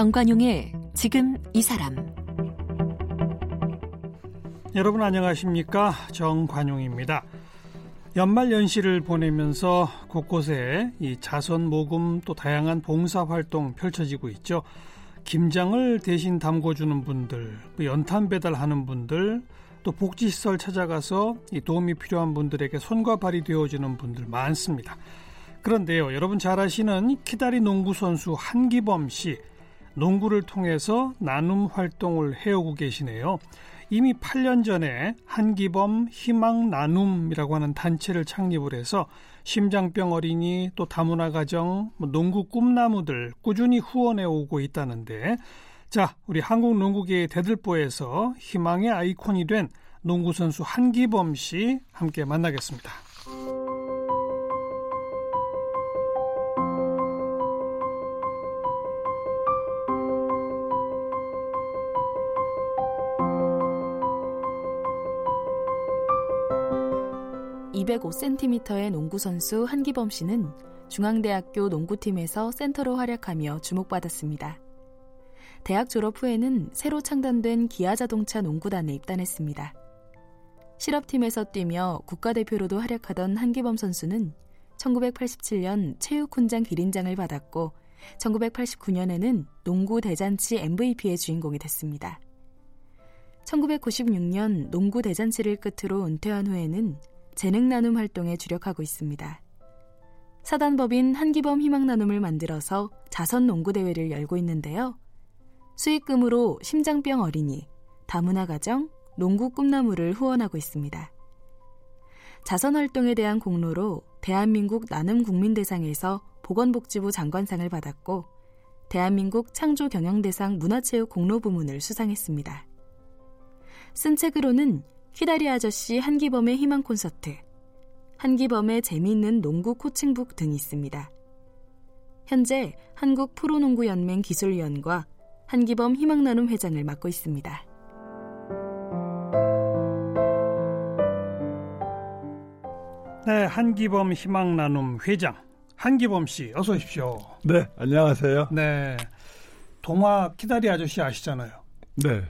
정관용의 지금 이 사람 여러분 안녕하십니까 정관용입니다. 연말 연시를 보내면서 곳곳에 이 자선 모금 또 다양한 봉사 활동 펼쳐지고 있죠. 김장을 대신 담궈주는 분들, 또 연탄 배달하는 분들, 또 복지시설 찾아가서 이 도움이 필요한 분들에게 손과 발이 되어주는 분들 많습니다. 그런데요, 여러분 잘 아시는 키다리 농구 선수 한기범 씨, 농구를 통해서 나눔 활동을 해오고 계시네요. 이미 8년 전에 한기범 희망 나눔이라고 하는 단체를 창립을 해서 심장병 어린이 또 다문화 가정 뭐 농구 꿈나무들 꾸준히 후원해 오고 있다는데 자 우리 한국 농구계의 대들보에서 희망의 아이콘이 된 농구 선수 한기범 씨 함께 만나겠습니다. 205cm의 농구 선수 한기범 씨는 중앙대학교 농구팀에서 센터로 활약하며 주목받았습니다. 대학 졸업 후에는 새로 창단된 기아자동차 농구단에 입단했습니다. 실업팀에서 뛰며 국가대표로도 활약하던 한기범 선수는 1987년 체육훈장 기린장을 받았고 1989년에는 농구 대잔치 MVP의 주인공이 됐습니다. 1996년 농구 대잔치를 끝으로 은퇴한 후에는 재능 나눔 활동에 주력하고 있습니다. 사단법인 한기범 희망 나눔을 만들어서 자선 농구 대회를 열고 있는데요. 수익금으로 심장병 어린이, 다문화 가정, 농구 꿈나무를 후원하고 있습니다. 자선 활동에 대한 공로로 대한민국 나눔 국민대상에서 보건복지부 장관상을 받았고 대한민국 창조 경영대상 문화체육 공로 부문을 수상했습니다. 쓴 책으로는 키다리 아저씨 한기범의 희망 콘서트, 한기범의 재미있는 농구 코칭북 등이 있습니다. 현재 한국 프로농구연맹 기술위원과 한기범 희망나눔 회장을 맡고 있습니다. 네, 한기범 희망나눔 회장 한기범 씨 어서 오십시오. 네, 안녕하세요. 네, 동화 키다리 아저씨 아시잖아요. 네.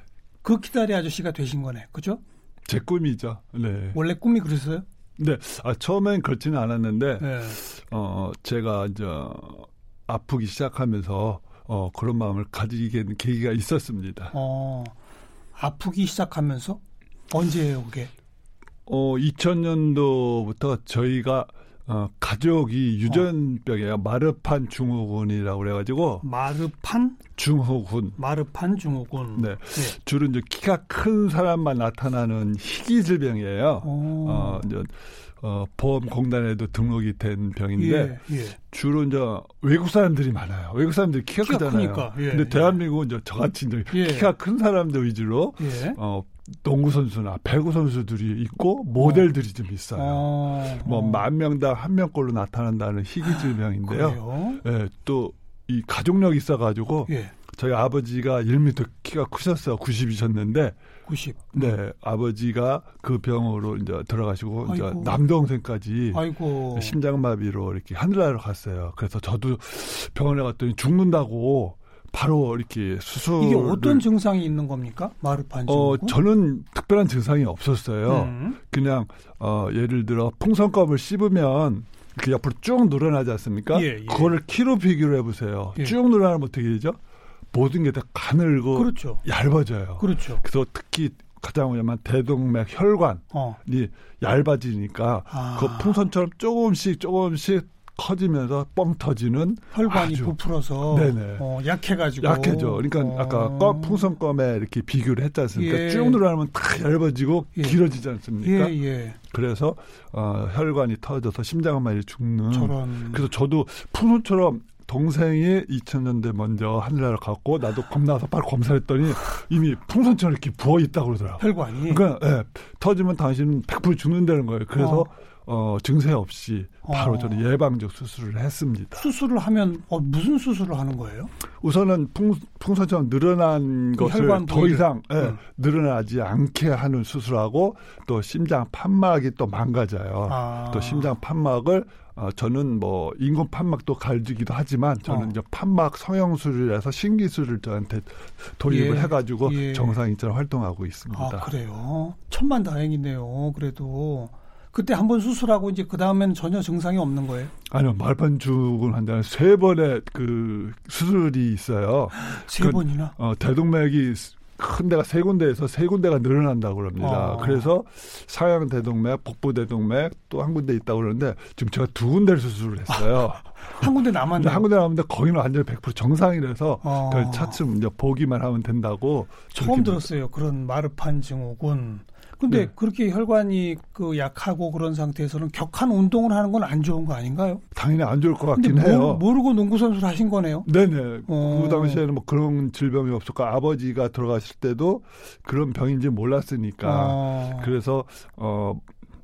그 키다리 아저씨가 되신 거네, 그죠? 제 꿈이죠. 네. 원래 꿈이 그랬어요? 네. 아, 처음엔 그렇지는 않았는데, 네. 어, 제가 이제 아프기 시작하면서 어, 그런 마음을 가지게 된 계기가 있었습니다. 어, 아프기 시작하면서 언제예요, 그게? 어, 2000년도부터 저희가 어, 가족이 유전병이에요. 마르판 중후군이라고 그래가지고 마르판 중후군. 마르판 중후군. 네. 네. 주로 이제 키가 큰 사람만 나타나는 희귀 질병이에요. 오. 어, 이제 어, 보험공단에도 등록이 된 병인데 예, 예. 주로 이제 외국 사람들이 많아요. 외국 사람들이 키가, 키가 크잖아요. 크니까, 예, 근데 예. 대한민국은 이제 저같이 이제 예. 키가 큰 사람들 위주로 예. 어, 농구 선수나 배구 선수들이 있고 모델들이 좀 있어요. 어, 뭐 어. 만 명당 한 명꼴로 나타난다는 희귀 질병인데요. 그래요? 예, 또 이 가족력이 있어가지고 예. 저희 아버지가 1m 키가 크셨어요. 90이셨는데 90. 네 아버지가 그 병으로 이제 들어가시고 이제 아이고. 남동생까지 아이고. 심장마비로 이렇게 하늘나라로 갔어요. 그래서 저도 병원에 갔더니 죽는다고 바로 이렇게 수술 이게 어떤 증상이 있는 겁니까? 마르판 어 증후군? 저는 특별한 증상이 없었어요. 음. 그냥 어 예를 들어 풍선껌을 씹으면 이렇게 옆으로 쭉 늘어나지 않습니까? 예, 예. 그거를 키로 비교를 해보세요. 예. 쭉 늘어나면 어떻게 되죠? 모든 게 다 가늘고 그렇죠. 얇아져요. 그렇죠. 그래서 특히 가장 위험한 대동맥 혈관이 어. 얇아지니까 아. 그 풍선처럼 조금씩 조금씩 커지면서 뻥 터지는 혈관이 아주 부풀어서 네네. 어, 약해가지고 약해져. 그러니까 어. 아까 껌, 풍선껌에 이렇게 비교를 했지 않습니까? 예. 쭉 늘어나면 다 얇아지고 예. 길어지지 않습니까? 예, 예. 그래서 어, 혈관이 터져서 심장 한 마리 죽는. 저런. 그래서 저도 풍선처럼 동생이 2000년대 먼저 하늘나라 갔고 나도 겁나서 바로 검사했더니 이미 풍선처럼 이렇게 부어 있다고 그러더라고요. 혈관이. 그러니까 예, 터지면 당신은 100% 죽는다는 거예요. 그래서 어, 증세 없이 바로 어. 저는 예방적 수술을 했습니다. 수술을 하면 어, 무슨 수술을 하는 거예요? 우선은 풍, 풍선처럼 늘어난 그 것을 더 부위를. 이상 예, 음. 늘어나지 않게 하는 수술하고 또 심장 판막이 또 망가져요. 아. 또 심장 판막을 어, 저는 뭐 인공 판막도 가르치기도 하지만 저는 어. 이제 판막 성형술을 해서 신기술을 저한테 도입을 예. 해가지고 예. 정상인처럼 활동하고 있습니다. 아, 그래요? 천만 다행이네요. 그래도. 그때 한 번 수술하고 이제 그 다음엔 전혀 증상이 없는 거예요? 아니요, 말반죽은 한다는 세 번의 그 수술이 있어요. 세 그- 번이나? 어, 대동맥이 큰 데가 세 군데에서 세 군데가 늘어난다고 그럽니다. 어. 그래서 상양 대동맥, 북부 대동맥 또 한 군데 있다고 그러는데 지금 제가 두 군데를 수술을 했어요. 한 군데 남았네요. 한 군데 남았는데 거기는 완전히 100% 정상이라서 어. 그 차츰 이제 보기만 하면 된다고 처음 들었어요. 그런 마르판 증후군. 근데 네. 그렇게 혈관이 그 약하고 그런 상태에서는 격한 운동을 하는 건 안 좋은 거 아닌가요? 당연히 안 좋을 것 같긴 해요. 모르, 모르고 농구 선수를 하신 거네요. 네네. 어. 그 당시에는 뭐 그런 질병이 없었고 아버지가 돌아가실 때도 그런 병인지 몰랐으니까 어. 그래서 어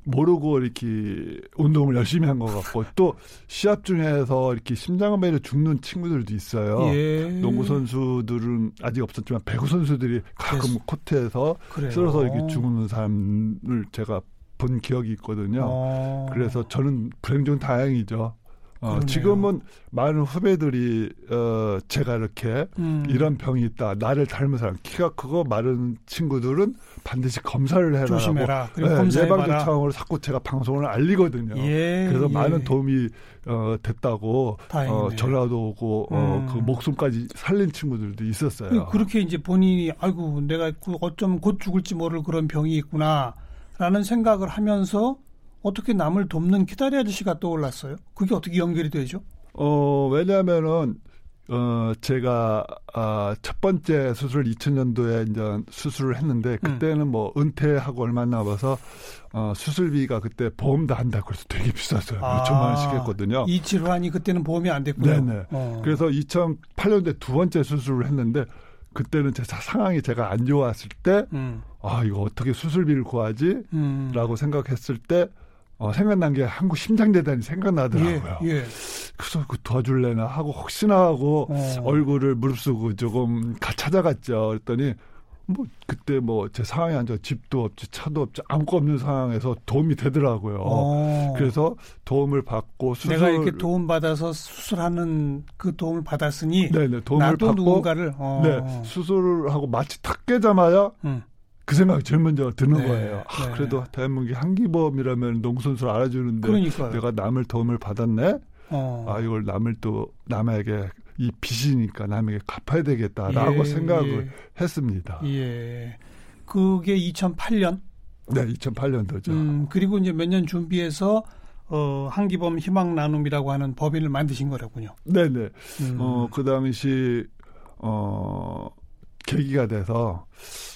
모르고 이렇게 운동을 열심히 한 것 같고 또 시합 중에서 이렇게 심장마비로 죽는 친구들도 있어요. 예. 농구 선수들은 아직 없었지만 배구 선수들이 가끔 그래서- 코트에서 그래요. 쓰러서 이렇게 죽는 사람을 제가 본 기억이 있거든요. 어. 그래서 저는 불행 중 다행이죠. 어. 지금은 많은 후배들이 어, 제가 이렇게 음. 이런 병이 있다. 나를 닮은 사람, 키가 크고 마른 친구들은 반드시 검사를 해라. 조심해라. 그리고 네, 검사해봐라. 예방조차원으로 자꾸 제가 방송을 알리거든요. 예, 그래서 예. 많은 도움이 어, 됐다고 다행이네요. 어, 전화도 오고 어, 음. 그 목숨까지 살린 친구들도 있었어요. 그- 그렇게 이제 본인이 아이고 내가 그 어쩜 곧 죽을지 모를 그런 병이 있구나라는 생각을 하면서 어떻게 남을 돕는 기다리 아저씨가 떠올랐어요. 그게 어떻게 연결이 되죠? 어, 왜냐하면은, 어, 제가, 아, 첫 번째 수술 2000년도에 이제 수술을 했는데, 그때는 뭐 은퇴하고 얼마 안 남아서, 어, 수술비가 그때 보험도 한다고 그래서 되게 비쌌어요. 아, 몇 천만 원씩 했거든요. 이 질환이 그때는 보험이 안 됐군요. 네네. 어. 그래서 2008년도에 두 번째 수술을 했는데, 그때는 제 상황이 제가 안 좋았을 때, 음, 아, 이거 어떻게 수술비를 구하지? 음. 라고 생각했을 때, 어, 생각난 게 한국 심장재단이 생각나더라고요. 예, 예. 그래서 그 도와줄래나 하고 혹시나 하고 어. 얼굴을 무릅쓰고 조금 가 찾아갔죠. 그랬더니 뭐 그때 뭐 제 상황이 안 좋아 집도 없지 차도 없지 아무것도 없는 상황에서 도움이 되더라고요. 어. 그래서 도움을 받고 수술 내가 이렇게 도움 받아서 수술하는 그 도움을 받았으니 네네 도움을 나도 받고 누군가를 어. 네 수술을 하고 마치 탁 깨자마자 음. 그 생각이 제일 먼저 드는 네, 거예요. 아, 네. 그래도 대한민국 한기범이라면 농구 선수를 알아주는데 그러니까요. 내가 남을 도움을 받았네. 어. 아 이걸 남을 또 남에게 이 빚이니까 남에게 갚아야 되겠다라고 예, 생각을 했습니다. 예. 예. 그게 2008년. 네, 2008년도죠. 음, 그리고 이제 몇 년 준비해서 어, 한기범 희망 나눔이라고 하는 법인을 만드신 거라군요. 네 네. 음. 어, 그 당시 어 계기가 돼서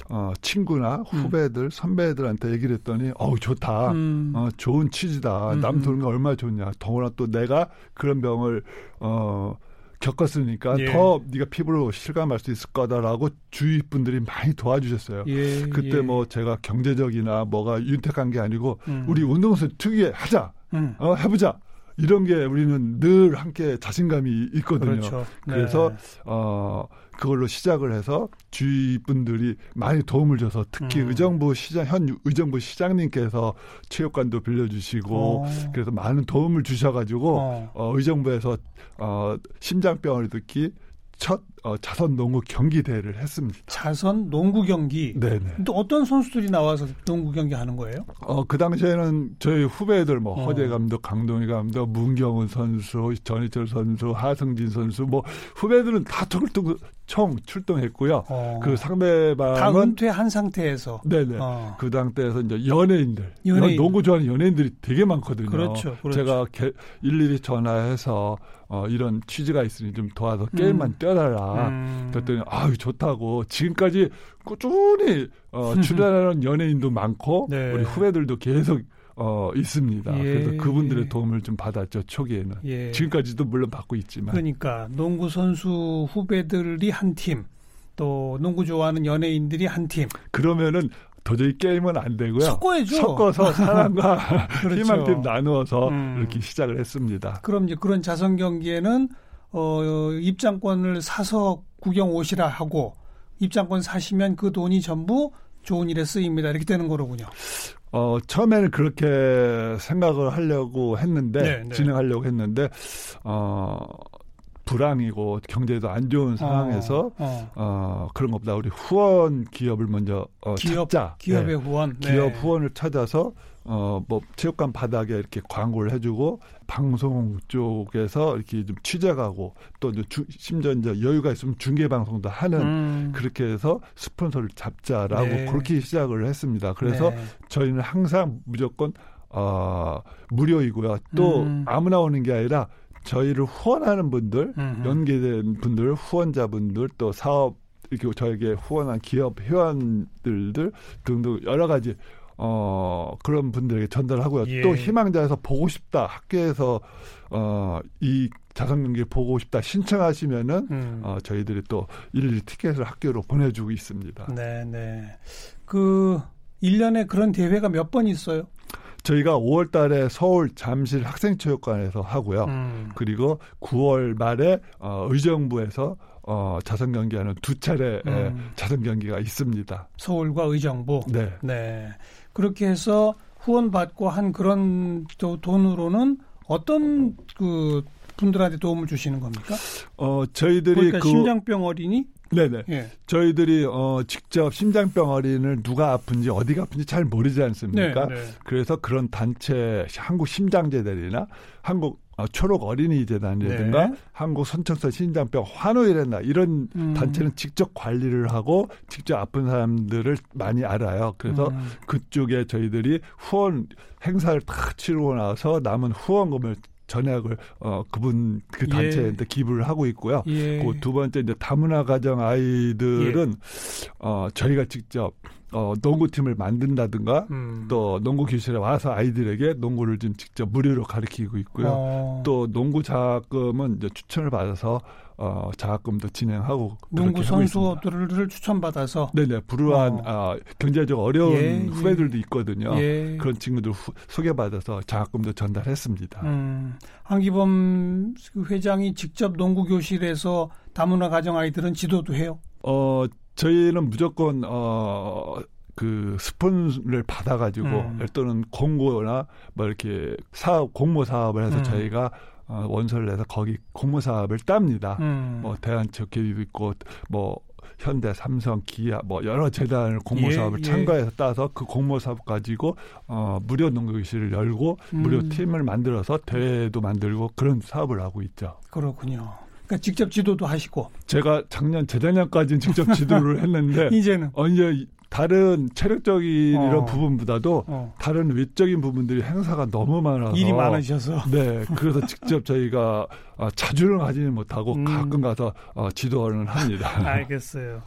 어 친구나 후배들, 선배들한테 얘기를 했더니 어우 좋다. 음. 어, 좋은 취지다. 음, 남 음. 도는 게 얼마나 좋냐. 더구나 또 내가 그런 병을 어 겪었으니까 예. 더 네가 피부로 실감할 수 있을 거다라고 주위 분들이 많이 도와주셨어요. 예, 그때 예. 뭐 제가 경제적이나 뭐가 윤택한 게 아니고 음. 우리 운동선수 특유의 하자, 음. 어, 해보자 이런 게 우리는 늘 함께 자신감이 있거든요. 그렇죠. 네. 그래서 어 그걸로 시작을 해서 주위 분들이 많이 도움을 줘서 특히 음. 의정부 시장 현 의정부 시장님께서 체육관도 빌려주시고 어. 그래서 많은 도움을 주셔가지고 어. 어, 의정부에서 어, 심장병을 듣기 첫 어, 자선 농구 경기 대회를 했습니다. 자선 농구 경기. 네네. 또 어떤 선수들이 나와서 농구 경기 하는 거예요? 어, 그 당시에는 저희 후배들, 뭐, 어. 허재 감독, 강동희 감독, 문경은 선수, 전희철 선수, 하승진 선수, 뭐, 후배들은 다 툭툭 총 출동했고요. 어. 그다 상대방은, 은퇴한 상태에서. 네네. 어. 그 당대에서 이제 연예인들, 연예인. 농구 좋아하는 연예인들이 되게 많거든요. 그렇죠, 그렇죠. 제가 개- 일일이 전화해서 어, 이런 취지가 있으니 좀 도와서 게임만 음. 뛰어달라. 음. 그랬더니 아유 좋다고 지금까지 꾸준히 어, 출연하는 연예인도 많고 네. 우리 후배들도 계속 어, 있습니다. 예, 그래서 그분들의 예. 도움을 좀 받았죠 초기에는. 예. 지금까지도 물론 받고 있지만. 그러니까 농구 선수 후배들이 한 팀, 또 농구 좋아하는 연예인들이 한 팀. 그러면은 도저히 게임은 안 되고요. 섞어야죠. 섞어서 사람과 그렇죠. 희망팀 나누어서 음. 이렇게 시작을 했습니다. 그럼 이제 그런 자선 경기에는 어, 입장권을 사서 구경 오시라 하고 입장권 사시면 그 돈이 전부 좋은 일에 쓰입니다. 이렇게 되는 거로군요. 어, 처음에는 그렇게 생각을 하려고 했는데, 네, 네. 진행하려고 했는데, 어, 불황이고 경제도 안 좋은 상황에서 어, 어. 어, 그런 것보다 우리 후원 기업을 먼저 어, 기업, 찾자. 기업의 네. 후원. 네. 기업 후원을 찾아서 어, 뭐 체육관 바닥에 이렇게 광고를 해주고 방송 쪽에서 이렇게 좀 취재가고 또 이제 주, 심지어 이제 여유가 있으면 중계 방송도 하는 음. 그렇게 해서 스폰서를 잡자라고 네. 그렇게 시작을 했습니다. 그래서 네. 저희는 항상 무조건 어, 무료이고요. 또 음. 아무나 오는 게 아니라 저희를 후원하는 분들, 음흠. 연계된 분들, 후원자분들, 또 사업 이렇게 저에게 후원한 기업 회원들들 등등 여러 가지 어 그런 분들에게 전달하고요. 예. 또 희망자에서 보고 싶다 학교에서 어 이 자선 경기 보고 싶다 신청하시면은 음. 어 저희들이 또 일일이 티켓을 학교로 보내주고 있습니다. 네, 네. 그 1년에 그런 대회가 몇 번 있어요? 저희가 5월 달에 서울 잠실 학생체육관에서 하고요. 음. 그리고 9월 말에 어, 의정부에서 어, 자선 경기하는 두 차례 음. 자선 경기가 있습니다. 서울과 의정부. 네. 네. 그렇게 해서 후원받고 한 그런 도- 돈으로는 어떤 그 분들한테 도움을 주시는 겁니까? 어, 저희들이 그러니까 그 심장병 어린이? 네네. 예. 저희들이 어, 직접 심장병 어린을 누가 아픈지 어디가 아픈지 잘 모르지 않습니까? 네, 네. 그래서 그런 단체 한국 심장재단이나 한국 어, 초록 어린이 재단이라든가 네. 한국 선천성 심장병 환우일이나 이런 음. 단체는 직접 관리를 하고 직접 아픈 사람들을 많이 알아요. 그래서 음. 그쪽에 저희들이 후원 행사를 다 치르고 나서 남은 후원금을 전액을 어 그분 그 예. 단체한테 기부를 하고 있고요. 예. 그두 번째 이제 다문화 가정 아이들은 어 저희가 직접 어 농구팀을 만든다든가 음. 또 농구 교실에 와서 아이들에게 농구를 좀 직접 무료로 가르치고 있고요. 어. 또 농구 장학금은 이제 추천을 받아서 어 장학금도 진행하고 농구. 선수들을 추천받아서 네네 불우한 어. 아, 경제적 어려운 예, 예. 후배들도 있거든요. 예. 그런 친구들 후, 소개받아서 장학금도 전달했습니다. 음, 한기범 회장이 직접 농구 교실에서 다문화 가정 아이들은 지도도 해요. 어 저희는 무조건 어 그 스폰을 받아가지고 음. 또는 공고나 뭐 이렇게 사업 공모 사업을 해서 음. 저희가 어, 원서를 내서 거기 공모 사업을 땁니다. 음. 뭐 대한적기도 있고 뭐 현대, 삼성, 기아 뭐 여러 재단을 공모 예, 사업을 예. 참가해서 따서 그 공모 사업 가지고 어 무료 농구교실을 열고 무료 음. 팀을 만들어서 대회도 만들고 그런 사업을 하고 있죠. 그렇군요. 그러니까 직접 지도도 하시고 제가 작년 재작년까지는 직접 지도를 했는데 이제는 어 이제 다른 체력적인 어. 이런 부분보다도 어, 다른 외적인 부분들이 행사가 너무 많아서 일이 많으셔서 네, 그래서 직접 저희가 어, 자주는 가지는 못하고 음. 가끔 가서 어, 지도를 합니다. 알겠어요.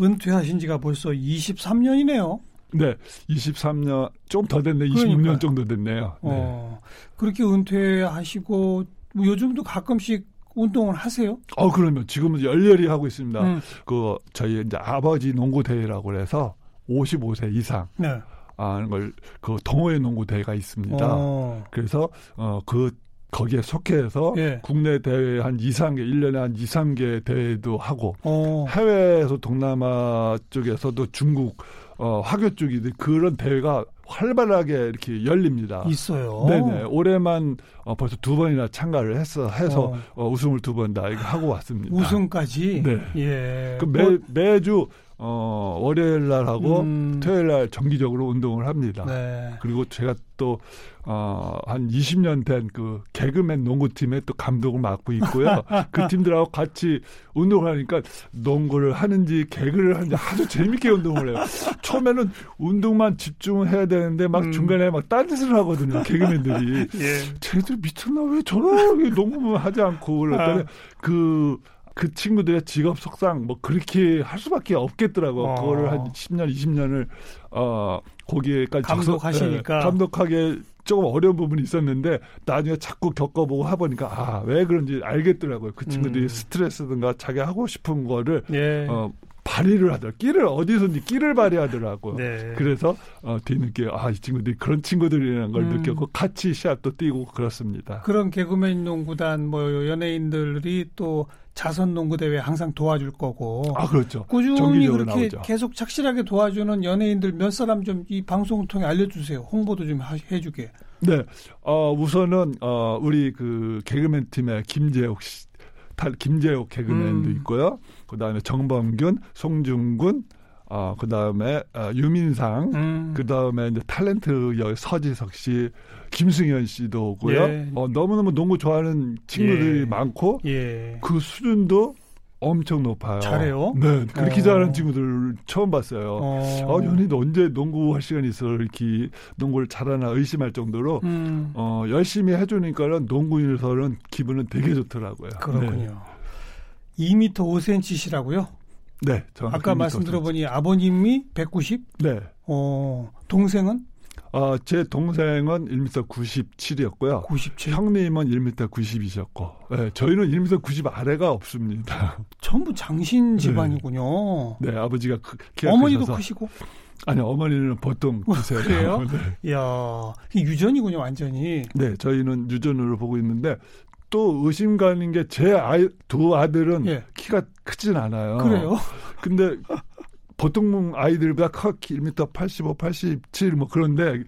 은퇴하신 지가 벌써 23년이네요. 네, 23년 좀 더 됐네, 그러니까요. 26년 정도 됐네요. 네. 어, 그렇게 은퇴하시고 뭐 요즘도 가끔씩 운동을 하세요? 어 그러면 지금은 열렬히 하고 있습니다. 음, 그 저희 이제 아버지 농구 대회라고 해서 55세 이상 네. 하는 걸 그 동호회 농구 대회가 있습니다. 어, 그래서 어그 거기에 속해서 예. 국내 대회 한 2, 3개, 1년에 한 2, 3개 대회도 하고 어, 해외에서 동남아 쪽에서도 중국 어 화교 쪽이 그런 대회가 활발하게 이렇게 열립니다. 있어요. 네네 올해만 어, 벌써 두 번이나 참가를 했어 해서 어. 어, 우승을 두 번 다 하고 왔습니다. 우승까지. 네. 예. 그 매, 매주 어, 월요일 날 하고 음, 토요일 날 정기적으로 운동을 합니다. 네. 그리고 제가 또, 어, 한 20년 된 그 개그맨 농구팀의 또 감독을 맡고 있고요. 그 팀들하고 같이 운동을 하니까 농구를 하는지 개그를 하는지 아주 재밌게 운동을 해요. 처음에는 운동만 집중해야 되는데 막 음. 중간에 막 딴짓을 하거든요. 개그맨들이. 예. 쟤들 미쳤나 왜 저렇게 농구만 하지 않고 그랬더니 아. 그, 그 친구들의 직업 속상 뭐 그렇게 할 수밖에 없겠더라고. 어. 그거를 한 10년, 20년을 어 거기에까지 감독하시니까. 예, 감독하게 조금 어려운 부분이 있었는데 나중에 자꾸 겪어보고 해보니까 아 왜 그런지 알겠더라고요. 그 친구들이 음. 스트레스든가 자기 하고 싶은 거를 예. 어 발휘를 하더라. 끼를 어디서든지 끼를 발휘하더라고. 네. 그래서 어, 뒤늦게 아 이 친구들이 그런 친구들이라는 걸 음. 느꼈고 같이 시합도 뛰고 그렇습니다. 그런 개그맨 농구단 뭐 연예인들이 또 자선 농구 대회 항상 도와줄 거고 아 그렇죠. 꾸준히 그렇게 나오죠. 계속 착실하게 도와주는 연예인들 몇 사람 좀 이 방송을 통해 알려주세요. 홍보도 좀 하- 해주게. 네. 어, 우선은 어, 우리 그 개그맨 팀의 김재욱 씨, 탈 김재욱 개그맨도 음. 있고요. 그다음에 정범균, 송중근, 어, 그 다음에 어, 유민상, 음. 그 다음에 이제 탤런트 여 서지석 씨, 김승현 씨도 오고요. 예. 어, 너무너무 농구 좋아하는 친구들이 예. 많고 예. 그 수준도 엄청 높아요. 잘해요? 네, 그렇게 어. 잘하는 친구들 처음 봤어요. 어. 어, 연희도 언제 농구 할 시간이 있어 이렇게 농구를 잘하나 의심할 정도로 음. 어, 열심히 해주니까는 농구인으로서는 기분은 되게 좋더라고요. 그렇군요. 2m 5cm시라고요? 네, 네 아까 2m 말씀 들어보니 아버님이 190? 네. 어, 동생은 어, 제 동생은 1m 97이었고요. 97. 형님은 1m 90이셨고, 네, 저희는 1m 90 아래가 없습니다. 전부 장신 집안이군요. 네, 아버지가 크, 키가 어머니도 크셔서. 크시고? 아니, 어머니는 보통 크세요. 그래요? 네. 이야, 유전이군요, 완전히. 네, 저희는 유전으로 보고 있는데 또 의심 가는 게 제 아이 두 아들은 예. 키가 크진 않아요. 그래요? 근데 보통 아이들보다 커 1m 85, 87 뭐 그런데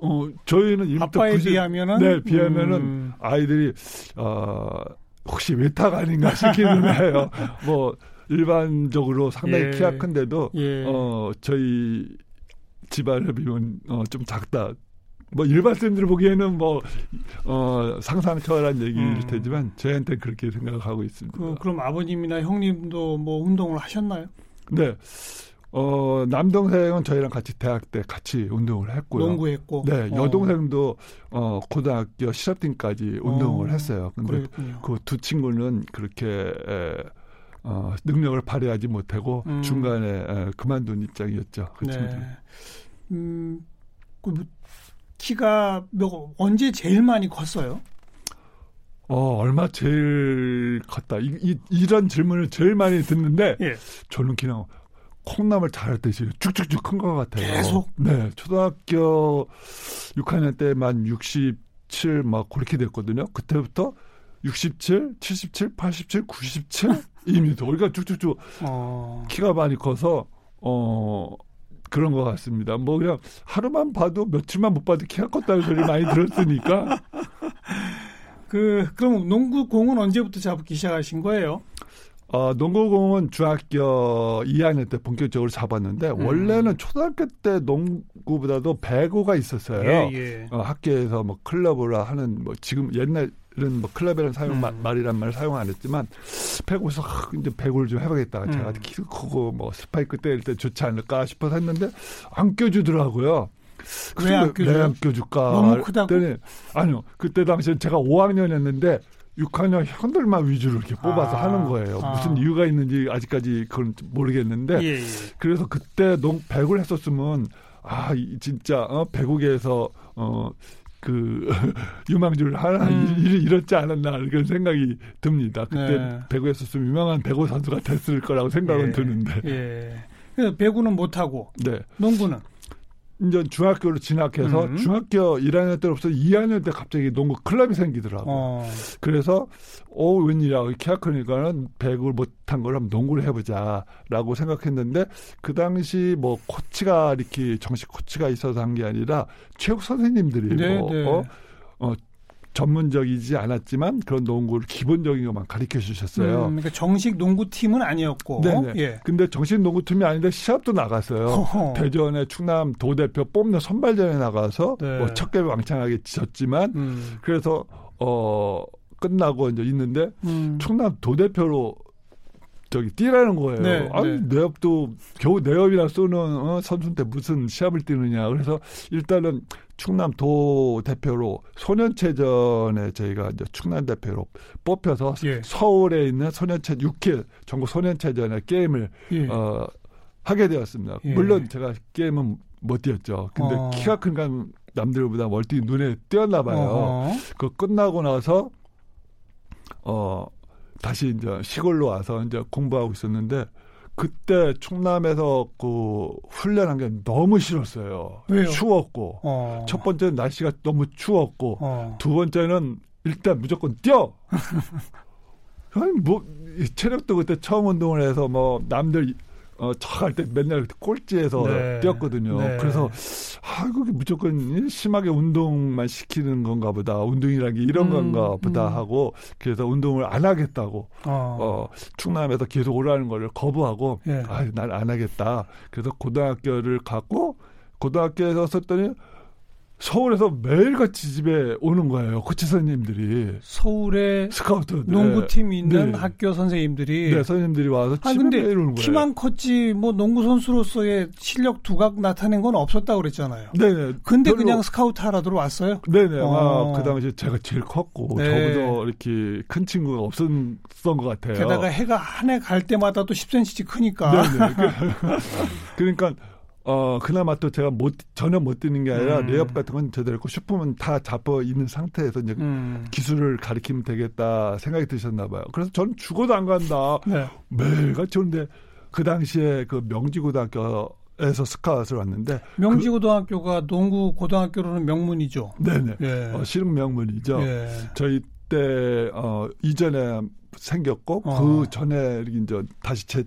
어 저희는 1m 아빠에 90 비하면은? 네, 비하면은 음. 아이들이 어 혹시 외탁 아닌가 싶기는 해요. 뭐 일반적으로 상당히 예. 키가 큰데도 예. 어 저희 집안에 비면 어 좀 작다. 뭐 일반 쌤들 보기에는 뭐 어 상상 초월한 얘기일 음. 테지만 저희한테 그렇게 생각하고 있습니다. 그, 그럼 아버님이나 형님도 뭐 운동을 하셨나요? 네. 어 남동생은 저희랑 같이 대학 때 같이 운동을 했고요. 농구했고. 네, 어, 여동생도 어 고등학교 실업팀까지 운동을 어, 했어요. 근데 그랬군요. 그두 친구는 그렇게 에, 어, 능력을 발휘하지 못하고 음. 중간에 에, 그만둔 입장이었죠. 그 친구들. 네. 음, 그 뭐, 키가 몇, 언제 제일 많이 컸어요? 어, 얼마 제일 컸다. 이, 이, 이런 질문을 제일 많이 듣는데 예. 저는 그냥 콩나물 자랄 때 쭉쭉쭉 큰 것 같아요. 계속? 네, 초등학교 6학년 때 만 67 막 그렇게 됐거든요. 그때부터 67, 77, 87, 97 이미 우리가 쭉쭉쭉 어, 키가 많이 커서 어 그런 것 같습니다. 뭐 그냥 하루만 봐도 며칠만 못 봐도 키가 컸다는 소리 많이 들었으니까 그, 그럼 농구 공은 언제부터 잡기 시작하신 거예요? 어, 농구공은 중학교 2학년 때 본격적으로 잡았는데 음. 원래는 초등학교 때 농구보다도 배구가 있었어요. 예, 예. 어, 학교에서 뭐 클럽으로 하는 뭐 지금 옛날은 뭐 클럽이라는 사용 음. 마- 말이란 말을 사용 안 했지만 배구에서 하, 이제 배구를 좀 해보겠다. 음. 제가 키도 크고 뭐 스파이크 때릴 때 좋지 않을까 싶어서 했는데 안 껴주더라고요. 왜안 껴줄까? 너무 크다고? 그랬더니 아니요. 그때 당시에 제가 5학년이었는데 6학년 형들만 위주로 이렇게 뽑아서 아. 하는 거예요. 아. 무슨 이유가 있는지 아직까지 그건 모르겠는데 예, 예. 그래서 그때 농 배구를 했었으면 아 이- 진짜 어, 배구계에서 어 그 유망주를 하나 음. 일, 잃었지 않았나 그런 생각이 듭니다. 그때 네. 배구했었으면 유명한 배구 선수가 됐을 거라고 생각은 예. 드는데 예. 배구는 못하고, 네 농구는? 이제 중학교로 진학해서 음. 중학교 1학년 때로부터 2학년 때 갑자기 농구 클럽이 생기더라고요. 어, 그래서 어 웬일이야 키가 크니까는 배구를 못한 걸 한번 농구를 해보자라고 생각했는데 그 당시 뭐 코치가 이렇게 정식 코치가 있어서 한 게 아니라 체육 선생님들이 네, 뭐 네. 어, 어, 전문적이지 않았지만 그런 농구를 기본적인 것만 가르쳐 주셨어요. 음, 그러니까 정식 농구팀은 아니었고, 네네. 예. 근데 정식 농구팀이 아닌데 시합도 나갔어요. 허허. 대전에 충남 도대표 뽑는 선발전에 나가서 네. 뭐 첫 개를 왕창하게 지었지만 음, 그래서 어 끝나고 이제 있는데 음. 충남 도대표로 저기 뛰라는 거예요. 네, 아니 네. 내업도 겨우 내업이나 쏘는 어, 선수인데 무슨 시합을 뛰느냐. 그래서 일단은 충남 도 대표로 소년체전에 저희가 이제 충남 대표로 뽑혀서 예. 서울에 있는 소년체 6회 전국 소년체전에 게임을 예. 어, 하게 되었습니다. 예. 물론 제가 게임은 못 뛰었죠. 근데 어. 키가 큰가 남들보다 멀티 눈에 띄었나 봐요. 어허. 그 끝나고 나서 어 다시 이제 시골로 와서 이제 공부하고 있었는데 그때 충남에서 그 훈련한 게 너무 싫었어요. 왜요? 추웠고 어. 첫 번째는 날씨가 너무 추웠고 어. 두 번째는 일단 무조건 뛰어. 아니 뭐이 체력도 그때 처음 운동을 해서 뭐 남들 어 저할 때 맨날 꼴찌에서 네. 뛰었거든요. 네. 그래서 아 그게 무조건 심하게 운동만 시키는 건가 보다. 운동이라는 게 이런 음, 건가 보다 음. 하고 그래서 운동을 안 하겠다고 어. 어 충남에서 계속 오라는 거를 거부하고 예. 아 난 안 하겠다. 그래서 고등학교를 갔고 고등학교에서 썼더니 서울에서 매일같이 집에 오는 거예요. 코치 선생님들이 서울에 스카우트 농구팀 있는 네. 학교 선생님들이 네, 선생님들이 와서 아 근데 매일 오는 거예요. 키만 컸지 뭐 농구 선수로서의 실력 두각 나타낸 건 없었다고 그랬잖아요. 네 네. 근데 별로- 그냥 스카우트 하러 들어왔어요. 네 네. 어. 아, 그 당시에 제가 제일 컸고 네. 저보다 이렇게 큰 친구가 없었던 것 같아요. 게다가 해가 한 해 갈 때마다 또 10cm씩 크니까. 네 네. 그- 그러니까 어 그나마 또 제가 못 전혀 못 뛰는 게 아니라 음. 레이업 같은 건 제대로 했고 슛폼은 다 잡아 있는 상태에서 이제 음. 기술을 가리키면 되겠다 생각이 드셨나 봐요. 그래서 전 죽어도 안 간다. 네. 매일같이 오는데 그 당시에 그 명지고등학교 에서 스카웃을 왔는데 명지고등학교가 농구 고등학교로는 명문이죠. 네네. 예. 어, 실용 명문이죠. 예. 저희 때 어, 이전에 생겼고 어. 그 전에 이제 다시 재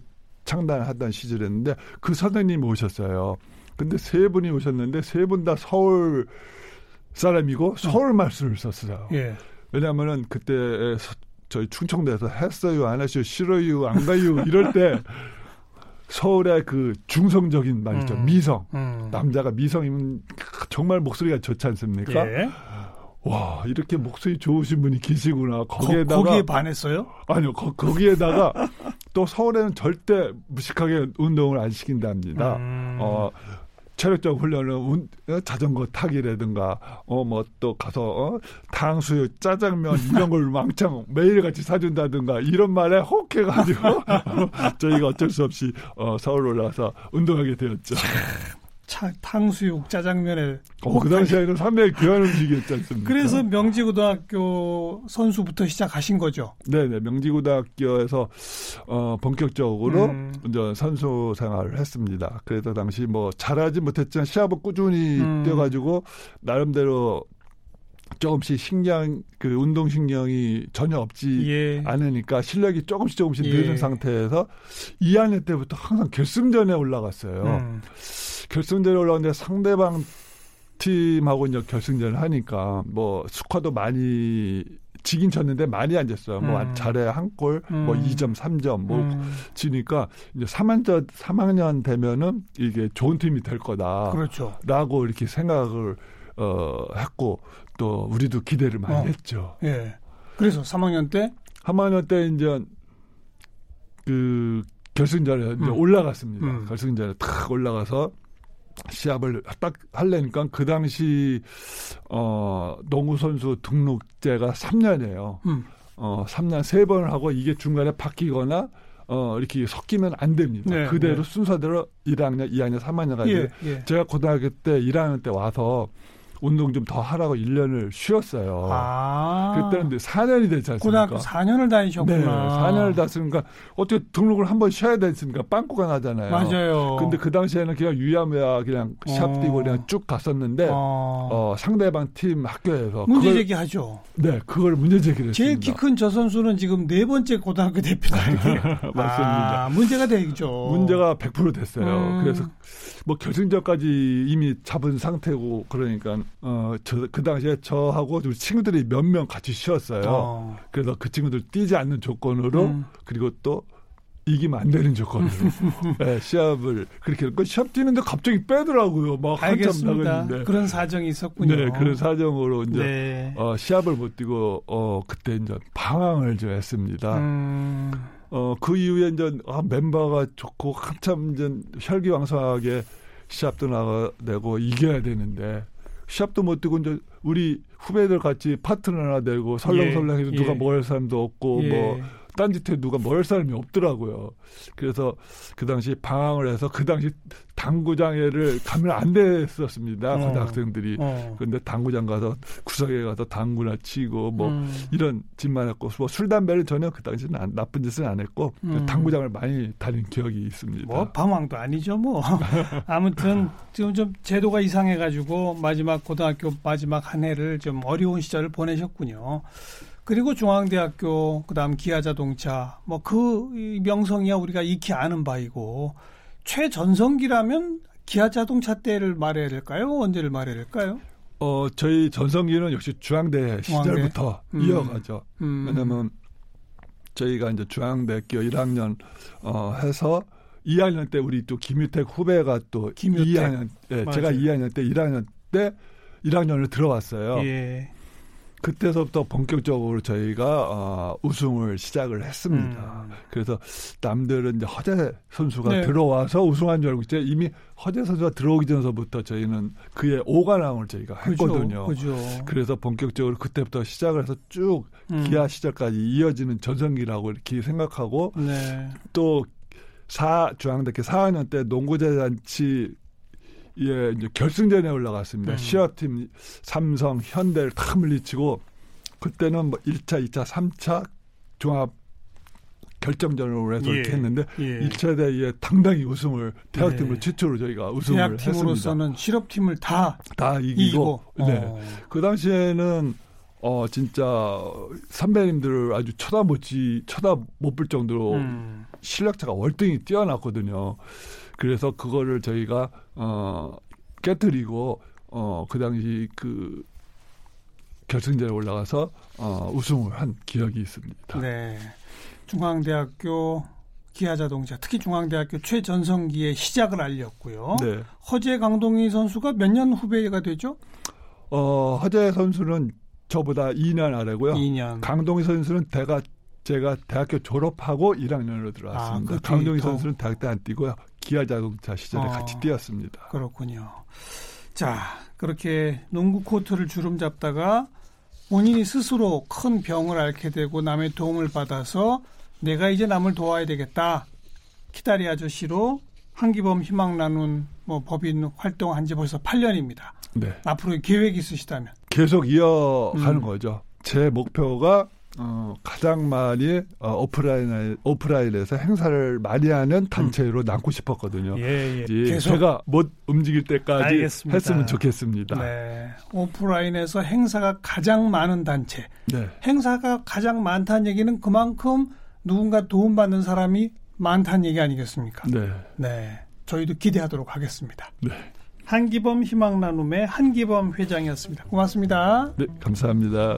창단하던 시절이었는데 그 선생님이 오셨어요. 근데 세 분이 오셨는데 세 분 다 서울 사람이고 서울 말씀을 썼어요. 예. 왜냐하면은 그때 서- 저희 충청도에서 했어요, 안 하셔, 싫어요, 안 가요 이럴 때 서울의 그 중성적인 말이죠, 음. 미성. 음. 남자가 미성이면 정말 목소리가 좋지 않습니까? 예. 와 이렇게 목소리 좋으신 분이 계시구나. 거, 거기에다가 거 기에 반했어요? 아니요 거, 거기에다가 또 서울에는 절대 무식하게 운동을 안 시킨답니다. 음. 어 체력적 훈련은 운- 어, 자전거 타기라든가 어 뭐 또 가서 어, 탕수육 짜장면 이런 걸 왕창 매일같이 사준다든가 이런 말에 혹해가지고 저희가 어쩔 수 없이 어, 서울 올라와서 운동하게 되었죠. 차, 탕수육, 짜장면에. 어, 그 당시에는 상당히 귀한 음식이었지 않습니까? 그래서 명지고등학교 선수부터 시작하신 거죠. 네네 명지고등학교에서 어 본격적으로 음. 이제 선수 생활을 했습니다. 그래서 당시 뭐 잘하지 못했지만 시합을 꾸준히 음. 뛰어가지고 나름대로 조금씩 신경 그 운동 신경이 전혀 없지 예. 않으니까 실력이 조금씩 조금씩 예. 느는 상태에서 2학년 때부터 항상 결승전에 올라갔어요. 음. 결승전에 올라갔는데 상대방 팀하고 이제 결승전을 하니까 뭐 스코어도 많이 지긴 쳤는데 많이 안 졌어요. 뭐 음. 잘해 한 골, 뭐 음. 2점, 3점 뭐 음. 지니까 이제 3학년 3학년 되면은 이게 좋은 팀이 될 거다라고 그렇죠. 이렇게 생각을 어 했고 또 우리도 기대를 많이 어. 했죠. 예. 그래서 3학년 때 3학년 때 이제 그 결승전에 이제 음. 올라갔습니다. 음. 결승전에 탁 올라가서 시합을 딱 하려니까 그 당시 어 농구 선수 등록제가 3년이에요. 음. 어 3년 세 번을 하고 이게 중간에 바뀌거나 어 이렇게 섞이면 안 됩니다. 네, 그대로 네. 순서대로 1학년, 2학년, 3학년 가지고 예. 예. 제가 고등학교 때 1학년 때 와서 운동 좀 더 하라고 1년을 쉬었어요. 아. 그때는 이제 4년이 되지 않습니까? 고등학교 4년을 다니셨구나. 네, 4년을 다녔으니까 어떻게 등록을 한 번 쉬어야 되니까 빵꾸가 나잖아요. 맞아요. 근데 그 당시에는 그냥 유야무야 그냥 시합 어. 뛰고 그냥 쭉 갔었는데 어. 어. 상대방 팀 학교에서 문제 제기하죠. 네 그걸 문제 제기를 제일 했습니다. 키큰 저 선수는 지금 네 번째 고등학교 대표다. 맞습니다. 아, 문제가 되죠. 문제가 100% 됐어요. 음. 그래서 뭐 결승전까지 이미 잡은 상태고 그러니까 어 저 그 당시에 저하고 친구들이 몇 명 같이 쉬었어요. 어. 그래서 그 친구들 뛰지 않는 조건으로 음. 그리고 또 이기면 안 되는 조건으로 네, 시합을 그렇게 했고 시합 뛰는데 갑자기 빼더라고요. 막 한참 알겠습니다. 나갔는데. 그런 사정이 있었군요. 네, 그런 사정으로 이제 네. 어, 시합을 못 뛰고 어 그때 이제 방황을 좀 했습니다. 음. 어 그 이후에 이제 아, 멤버가 좋고 한참 이제 혈기왕성하게 시합도 나가내고 이겨야 되는데 시합도 못 뛰고 이제 우리 후배들 같이 파트너 하나 되고 설렁설렁해서 예, 누가 예. 먹을 사람도 없고 예. 뭐 딴짓에 누가 뭘 사람이 없더라고요. 그래서 그 당시 방황을 해서 그 당시 당구장에를 가면 안 됐었습니다. 어. 고등학생들이. 어. 그런데 당구장 가서 구석에 가서 당구나 치고 뭐 음. 이런 짓만 했고 뭐술 담배를 전혀 그 당시는 안, 나쁜 짓은 안 했고 음. 당구장을 많이 다닌 기억이 있습니다. 뭐 방황도 아니죠 뭐. 아무튼 지금 좀 제도가 이상해 가지고 마지막 고등학교 마지막 한 해를 좀 어려운 시절을 보내셨군요. 그리고 중앙대학교 그다음 기아자동차 뭐 그 명성이야 우리가 익히 아는 바이고 최전성기라면 기아자동차 때를 말해야 될까요? 언제를 말해야 될까요? 어 저희 전성기는 역시 중앙대 시절부터 음. 이어가죠. 음. 왜냐면 저희가 이제 중앙대학교 1학년 어 해서 2학년 때 우리 또 김유택 후배가 또 김유택. 2학년 예, 제가 2학년 때 1학년 때 1학년을 들어왔어요. 예. 그때서부터 본격적으로 저희가 어, 우승을 시작을 했습니다. 음. 그래서 남들은 이제 허재 선수가 네. 들어와서 우승한 줄 알고 이제 이미 허재 선수가 들어오기 전서부터 저희는 그의 오관왕을 저희가 했거든요. 그죠, 그죠. 그래서 본격적으로 그때부터 시작을 해서 쭉 음. 기아 시절까지 이어지는 전성기라고 이렇게 생각하고 네. 또 사, 중앙대학교 4학년 때 농구대잔치 예, 이제 결승전에 올라갔습니다. 음. 시합팀 삼성, 현대를 다 물리치고 그때는 뭐 1차, 2차, 3차 종합 결정전으로 해서 예. 이렇게 했는데 예. 2차 대회에 당당히 우승을 대학팀으로 예. 최초로 저희가 우승을 대학팀으로서는 했습니다. 실업팀을 다 다 이기고, 이기고. 네. 어. 그 당시에는 어 진짜 선배님들을 아주 쳐다보지 쳐다 못 볼 정도로 음. 실력차가 월등히 뛰어났거든요. 그래서 그거를 저희가 어 깨뜨리고 어그 당시 그 결승전에 올라가서 어 우승을 한 기억이 있습니다. 네. 중앙대학교 기아자동차 특히 중앙대학교 최전성기의 시작을 알렸고요. 네. 허재 강동희 선수가 몇 년 후배가 되죠? 어, 허재 선수는 저보다 2년 아래고요. 2년. 강동희 선수는 대가 제가 대학교 졸업하고 1학년으로 들어왔습니다. 아, 강동희 선수는 대학 때 안 뛰고요. 기아 자동차 시절에 어, 같이 뛰었습니다. 그렇군요. 자, 그렇게 농구 코트를 주름 잡다가 본인이 스스로 큰 병을 앓게 되고 남의 도움을 받아서 내가 이제 남을 도와야 되겠다. 키다리 아저씨로 한기범 희망 나눈 뭐 법인 활동한 지 벌써 8년입니다. 네. 앞으로 계획 있으시다면 계속 이어가는 음. 거죠. 제 목표가 어, 가장 많이 어, 오프라인 오프라인에서 행사를 많이 하는 단체로 음. 남고 싶었거든요. 예, 예. 계속 제가 못 움직일 때까지 알겠습니다. 했으면 좋겠습니다. 네. 오프라인에서 행사가 가장 많은 단체. 네. 행사가 가장 많다는 얘기는 그만큼 누군가 도움받는 사람이 많다는 얘기 아니겠습니까? 네. 네. 저희도 기대하도록 하겠습니다. 네. 한기범 희망나눔의 한기범 회장이었습니다. 고맙습니다. 네, 감사합니다.